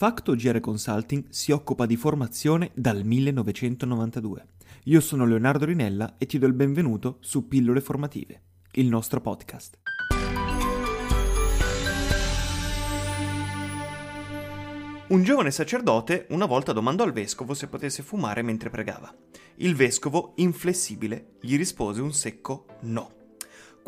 Facto GR Consulting si occupa di formazione dal 1992. Io sono Leonardo Rinella e ti do il benvenuto su Pillole Formative, il nostro podcast. Un giovane sacerdote una volta domandò al vescovo se potesse fumare mentre pregava. Il vescovo, inflessibile, gli rispose un secco no.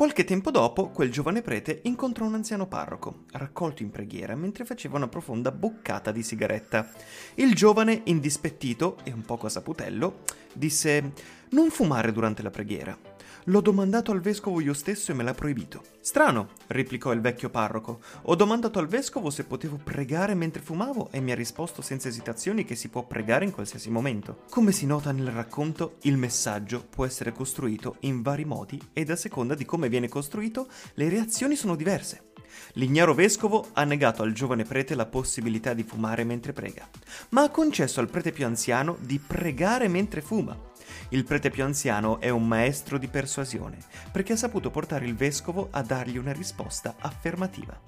Qualche tempo dopo, quel giovane prete incontrò un anziano parroco, raccolto in preghiera mentre faceva una profonda boccata di sigaretta. Il giovane, indispettito e un poco saputello, disse: Non fumare durante la preghiera. L'ho domandato al vescovo io stesso e me l'ha proibito. Strano, replicò il vecchio parroco. Ho domandato al vescovo se potevo pregare mentre fumavo e mi ha risposto senza esitazioni che si può pregare in qualsiasi momento. Come si nota nel racconto, il messaggio può essere costruito in vari modi ed a seconda di come viene costruito, le reazioni sono diverse. L'ignaro vescovo ha negato al giovane prete la possibilità di fumare mentre prega, ma ha concesso al prete più anziano di pregare mentre fuma. Il prete più anziano è un maestro di persuasione, perché ha saputo portare il vescovo a dargli una risposta affermativa.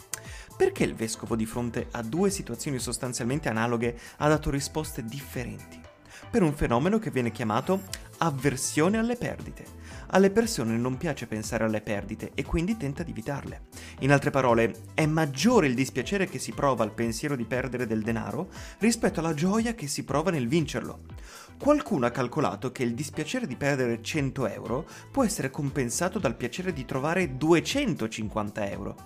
Perché il vescovo di fronte a due situazioni sostanzialmente analoghe ha dato risposte differenti? Per un fenomeno che viene chiamato avversione alle perdite. Alle persone non piace pensare alle perdite e quindi tenta di evitarle. In altre parole, è maggiore il dispiacere che si prova al pensiero di perdere del denaro rispetto alla gioia che si prova nel vincerlo. Qualcuno ha calcolato che il dispiacere di perdere 100 euro può essere compensato dal piacere di trovare 250 euro.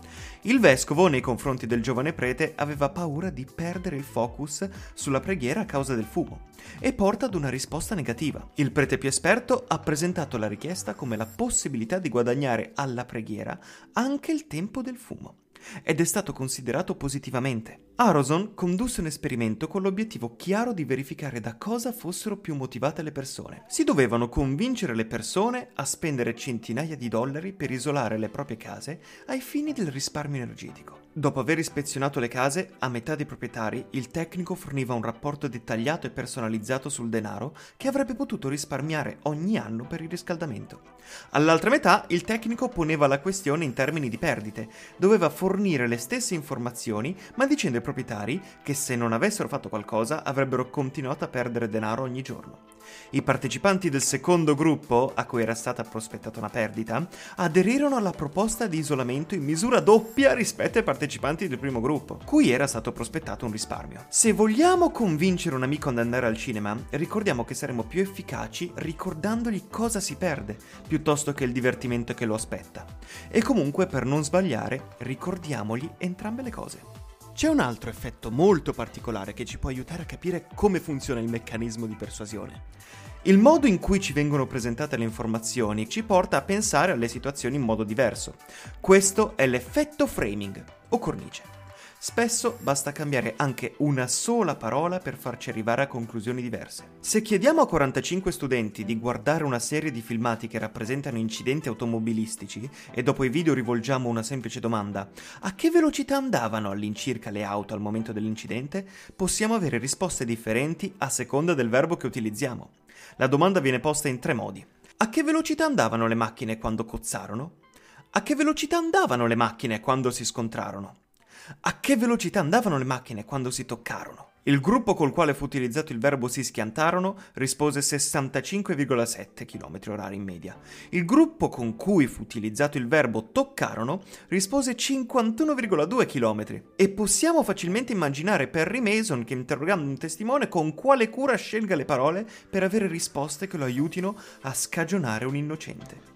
Il vescovo, nei confronti del giovane prete, aveva paura di perdere il focus sulla preghiera a causa del fumo e porta ad una risposta negativa. Il prete più esperto ha presentato la richiesta come la possibilità di guadagnare alla preghiera anche il tempo del fumo ed è stato considerato positivamente. Aroson condusse un esperimento con l'obiettivo chiaro di verificare da cosa fossero più motivate le persone. Si dovevano convincere le persone a spendere centinaia di dollari per isolare le proprie case ai fini del risparmio energetico. Dopo aver ispezionato le case, a metà dei proprietari, il tecnico forniva un rapporto dettagliato e personalizzato sul denaro che avrebbe potuto risparmiare ogni anno per il riscaldamento. All'altra metà, il tecnico poneva la questione in termini di perdite, doveva fornire le stesse informazioni, ma dicendo proprietari che se non avessero fatto qualcosa avrebbero continuato a perdere denaro ogni giorno. I partecipanti del secondo gruppo, a cui era stata prospettata una perdita, aderirono alla proposta di isolamento in misura doppia rispetto ai partecipanti del primo gruppo, cui era stato prospettato un risparmio. Se vogliamo convincere un amico ad andare al cinema, ricordiamo che saremo più efficaci ricordandogli cosa si perde, piuttosto che il divertimento che lo aspetta. E comunque, per non sbagliare, ricordiamogli entrambe le cose. C'è un altro effetto molto particolare che ci può aiutare a capire come funziona il meccanismo di persuasione. Il modo in cui ci vengono presentate le informazioni ci porta a pensare alle situazioni in modo diverso. Questo è l'effetto framing o cornice. Spesso basta cambiare anche una sola parola per farci arrivare a conclusioni diverse. Se chiediamo a 45 studenti di guardare una serie di filmati che rappresentano incidenti automobilistici e dopo i video rivolgiamo una semplice domanda, a che velocità andavano all'incirca le auto al momento dell'incidente, possiamo avere risposte differenti a seconda del verbo che utilizziamo. La domanda viene posta in tre modi. A che velocità andavano le macchine quando cozzarono? A che velocità andavano le macchine quando si scontrarono? A che velocità andavano le macchine quando si toccarono? Il gruppo col quale fu utilizzato il verbo si schiantarono rispose 65,7 km/h in media. Il gruppo con cui fu utilizzato il verbo toccarono rispose 51,2 km. E possiamo facilmente immaginare Perry Mason che interrogando un testimone con quale cura scelga le parole per avere risposte che lo aiutino a scagionare un innocente.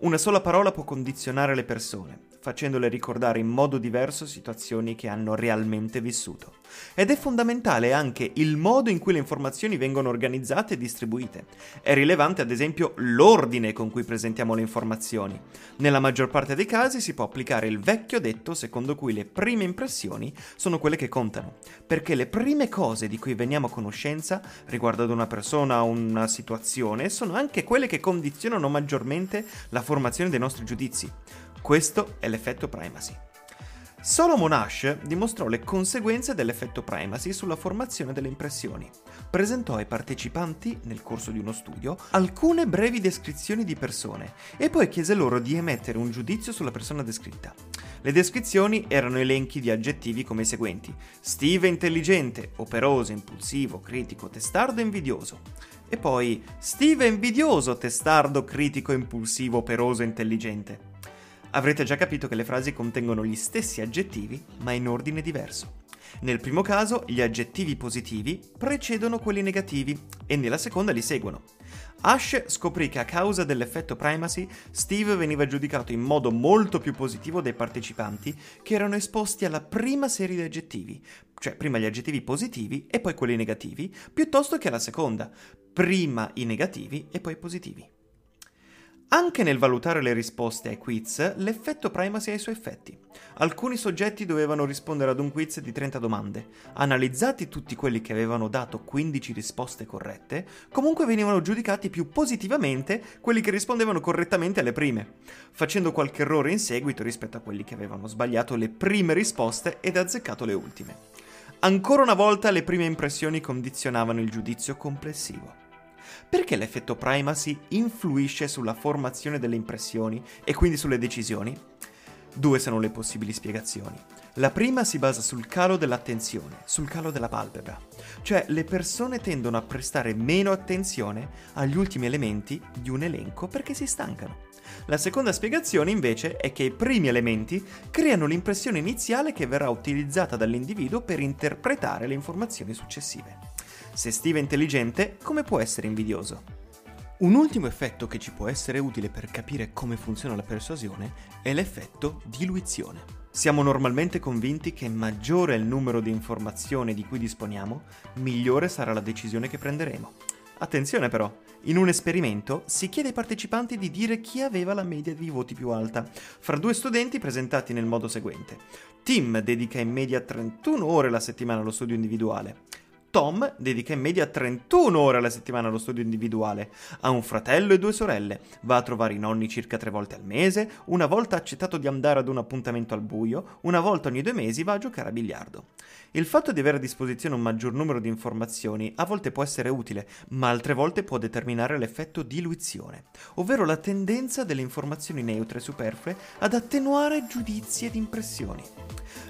Una sola parola può condizionare le persone, facendole ricordare in modo diverso situazioni che hanno realmente vissuto. Ed è fondamentale anche il modo in cui le informazioni vengono organizzate e distribuite. È rilevante ad esempio l'ordine con cui presentiamo le informazioni. Nella maggior parte dei casi si può applicare il vecchio detto secondo cui le prime impressioni sono quelle che contano, perché le prime cose di cui veniamo a conoscenza riguardo ad una persona o una situazione sono anche quelle che condizionano maggiormente la formazione dei nostri giudizi. Questo è l'effetto primacy. Solomon Ash dimostrò le conseguenze dell'effetto primacy sulla formazione delle impressioni. Presentò ai partecipanti, nel corso di uno studio, alcune brevi descrizioni di persone e poi chiese loro di emettere un giudizio sulla persona descritta. Le descrizioni erano elenchi di aggettivi come i seguenti: Steve intelligente, operoso, impulsivo, critico, testardo e invidioso. E poi Steve è invidioso, testardo, critico, impulsivo, operoso intelligente. Avrete già capito che le frasi contengono gli stessi aggettivi, ma in ordine diverso. Nel primo caso gli aggettivi positivi precedono quelli negativi e nella seconda li seguono. Ash scoprì che a causa dell'effetto primacy Steve veniva giudicato in modo molto più positivo dai partecipanti che erano esposti alla prima serie di aggettivi, cioè prima gli aggettivi positivi e poi quelli negativi, piuttosto che alla seconda, prima i negativi e poi i positivi. Anche nel valutare le risposte ai quiz, l'effetto primacy ha i suoi effetti. Alcuni soggetti dovevano rispondere ad un quiz di 30 domande. Analizzati tutti quelli che avevano dato 15 risposte corrette, comunque venivano giudicati più positivamente quelli che rispondevano correttamente alle prime, facendo qualche errore in seguito rispetto a quelli che avevano sbagliato le prime risposte ed azzeccato le ultime. Ancora una volta le prime impressioni condizionavano il giudizio complessivo. Perché l'effetto primacy influisce sulla formazione delle impressioni e quindi sulle decisioni? Due sono le possibili spiegazioni. La prima si basa sul calo dell'attenzione, sul calo della palpebra, cioè le persone tendono a prestare meno attenzione agli ultimi elementi di un elenco perché si stancano. La seconda spiegazione invece è che i primi elementi creano l'impressione iniziale che verrà utilizzata dall'individuo per interpretare le informazioni successive. Se Steve è intelligente, come può essere invidioso? Un ultimo effetto che ci può essere utile per capire come funziona la persuasione è l'effetto diluizione. Siamo normalmente convinti che maggiore è il numero di informazioni di cui disponiamo, migliore sarà la decisione che prenderemo. Attenzione però, in un esperimento si chiede ai partecipanti di dire chi aveva la media di voti più alta, fra due studenti presentati nel modo seguente. Tim dedica in media 31 ore alla settimana allo studio individuale, Tom dedica in media 31 ore alla settimana allo studio individuale. Ha un fratello e due sorelle. Va a trovare i nonni circa tre volte al mese. Una volta ha accettato di andare ad un appuntamento al buio. Una volta ogni due mesi va a giocare a biliardo. Il fatto di avere a disposizione un maggior numero di informazioni a volte può essere utile, ma altre volte può determinare l'effetto diluizione, ovvero la tendenza delle informazioni neutre e superflue ad attenuare giudizi ed impressioni.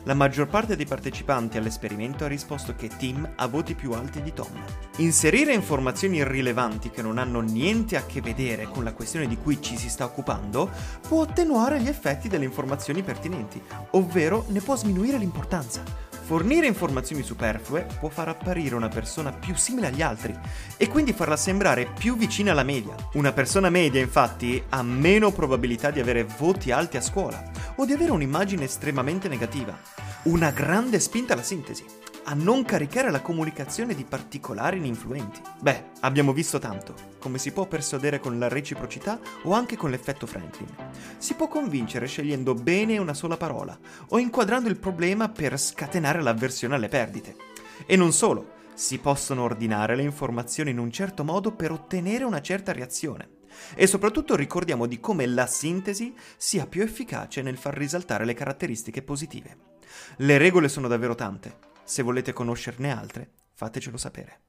La maggior parte dei partecipanti all'esperimento ha risposto che Tim ha voti più alti di Tom. Inserire informazioni irrilevanti che non hanno niente a che vedere con la questione di cui ci si sta occupando può attenuare gli effetti delle informazioni pertinenti, ovvero ne può sminuire l'importanza. Fornire informazioni superflue può far apparire una persona più simile agli altri e quindi farla sembrare più vicina alla media. Una persona media infatti ha meno probabilità di avere voti alti a scuola o di avere un'immagine estremamente negativa. Una grande spinta alla sintesi a non caricare la comunicazione di particolari ininfluenti. Beh, abbiamo visto tanto, come si può persuadere con la reciprocità o anche con l'effetto Franklin. Si può convincere scegliendo bene una sola parola o inquadrando il problema per scatenare l'avversione alle perdite. E non solo, si possono ordinare le informazioni in un certo modo per ottenere una certa reazione. E soprattutto ricordiamo di come la sintesi sia più efficace nel far risaltare le caratteristiche positive. Le regole sono davvero tante, se volete conoscerne altre, fatecelo sapere.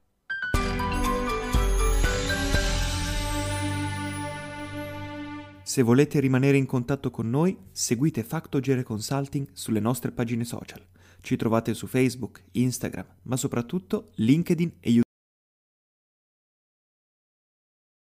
Se volete rimanere in contatto con noi, seguite Factogere Consulting sulle nostre pagine social. Ci trovate su Facebook, Instagram, ma soprattutto LinkedIn e YouTube.